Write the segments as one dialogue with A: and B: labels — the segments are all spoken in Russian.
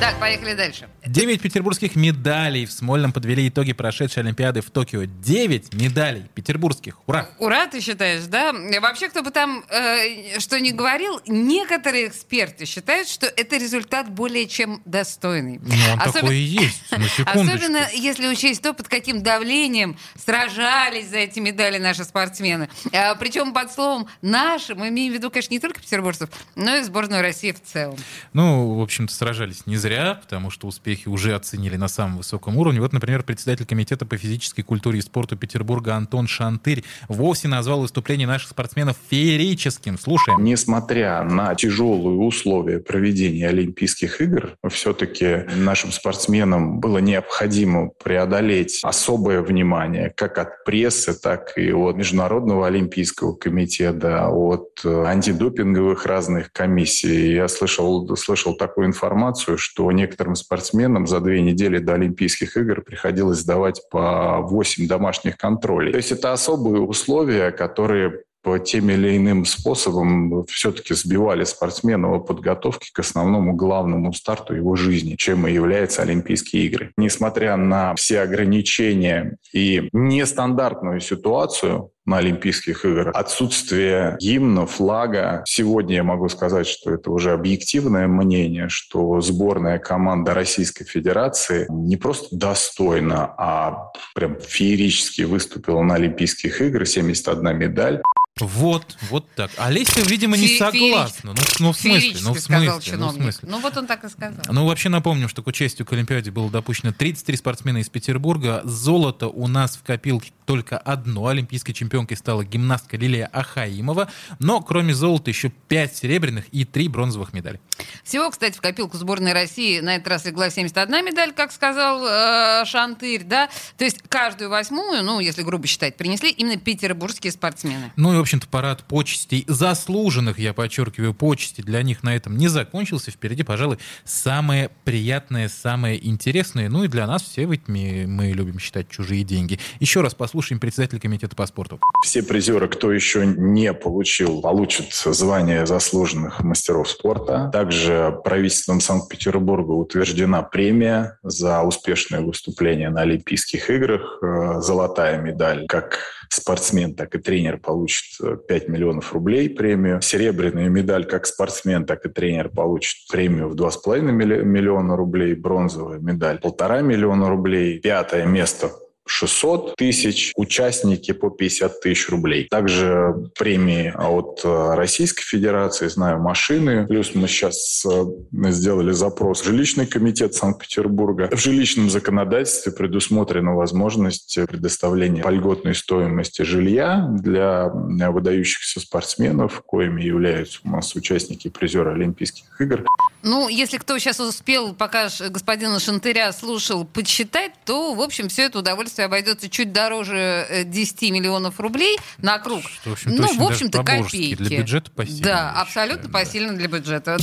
A: Так, поехали дальше.
B: Девять петербургских медалей в Смольном подвели итоги прошедшей Олимпиады в Токио. Девять медалей петербургских. Ура!
A: Ура, ты считаешь, да? Вообще, кто бы там э, что ни говорил, некоторые эксперты считают, что это результат более чем достойный.
B: Ну, он Особ... такой и есть.
A: Особенно если учесть то, под каким давлением сражались за эти медали наши спортсмены. А, причем под словом «наши» мы имеем в виду, конечно, не только петербуржцев, но и сборную России в целом.
B: Ну, в общем-то, сражались не зря, потому что успехи уже оценили на самом высоком уровне. Вот, например, председатель комитета по физической культуре и спорту Петербурга Антон Шантырь вовсе назвал выступление наших спортсменов феерическим. Слушаем.
C: Несмотря на тяжелые условия проведения Олимпийских игр, все-таки нашим спортсменам было необходимо преодолеть особое внимание как от прессы, так и от Международного Олимпийского комитета, от антидопинговых разных комиссий. Я слышал, слышал такую информацию, что что некоторым спортсменам за две недели до Олимпийских игр приходилось сдавать по 8 домашних контролей. То есть это особые условия, которые тем или иным способам все-таки сбивали спортсмена о подготовке к основному главному старту его жизни, чем и являются Олимпийские игры. Несмотря на все ограничения и нестандартную ситуацию, на Олимпийских играх. Отсутствие гимна, флага. Сегодня я могу сказать, что это уже объективное мнение, что сборная команда Российской Федерации не просто достойно, а прям феерически выступила на Олимпийских играх. 71 медаль.
B: Вот, вот так. Олеся, видимо, не согласна. Ну, ну, в смысле, ну, в смысле, ну, в смысле.
A: Ну, вот он так и сказал.
B: Ну, вообще напомним, что к участию к Олимпиаде было допущено 33 спортсмена из Петербурга. Золото у нас в копилке только одно. Олимпийской чемпионкой стала гимнастка Лилия Ахаимова. Но, кроме золота, еще 5 серебряных и 3 бронзовых медали.
A: Всего, кстати, в копилку сборной России на этот раз легла 71 медаль, как сказал э, Шантырь, да? То есть каждую восьмую, ну, если грубо считать, принесли именно петербургские спортсмены.
B: Ну, и, общем-то, парад почестей, заслуженных, я подчеркиваю, почестей для них на этом не закончился. Впереди, пожалуй, самое приятное, самое интересное. Ну и для нас все ведь мы, мы любим считать чужие деньги. Еще раз послушаем председателя комитета по спорту.
C: Все призеры, кто еще не получил, получат звание заслуженных мастеров спорта. Также правительством Санкт-Петербурга утверждена премия за успешное выступление на Олимпийских играх. Э, золотая медаль как спортсмен, так и тренер получит 5 миллионов рублей премию. Серебряную медаль как спортсмен, так и тренер получит премию в 2,5 миллиона рублей. Бронзовая медаль полтора миллиона рублей. Пятое место 600 тысяч, участники по 50 тысяч рублей. Также премии от э, Российской Федерации, знаю, машины. Плюс мы сейчас э, сделали запрос в жилищный комитет Санкт-Петербурга. В жилищном законодательстве предусмотрена возможность предоставления по льготной стоимости жилья для выдающихся спортсменов, коими являются у нас участники призера Олимпийских игр.
A: Ну, если кто сейчас успел, пока господина Шантыря слушал, подсчитать, то, в общем, все это удовольствие обойдется чуть дороже 10 э, миллионов рублей на круг.
B: Что, в общем-то, ну, в общем-то, копейки. Для бюджета посильно.
A: Да, абсолютно да. посильно для бюджета.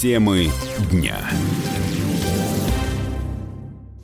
D: Темы дня.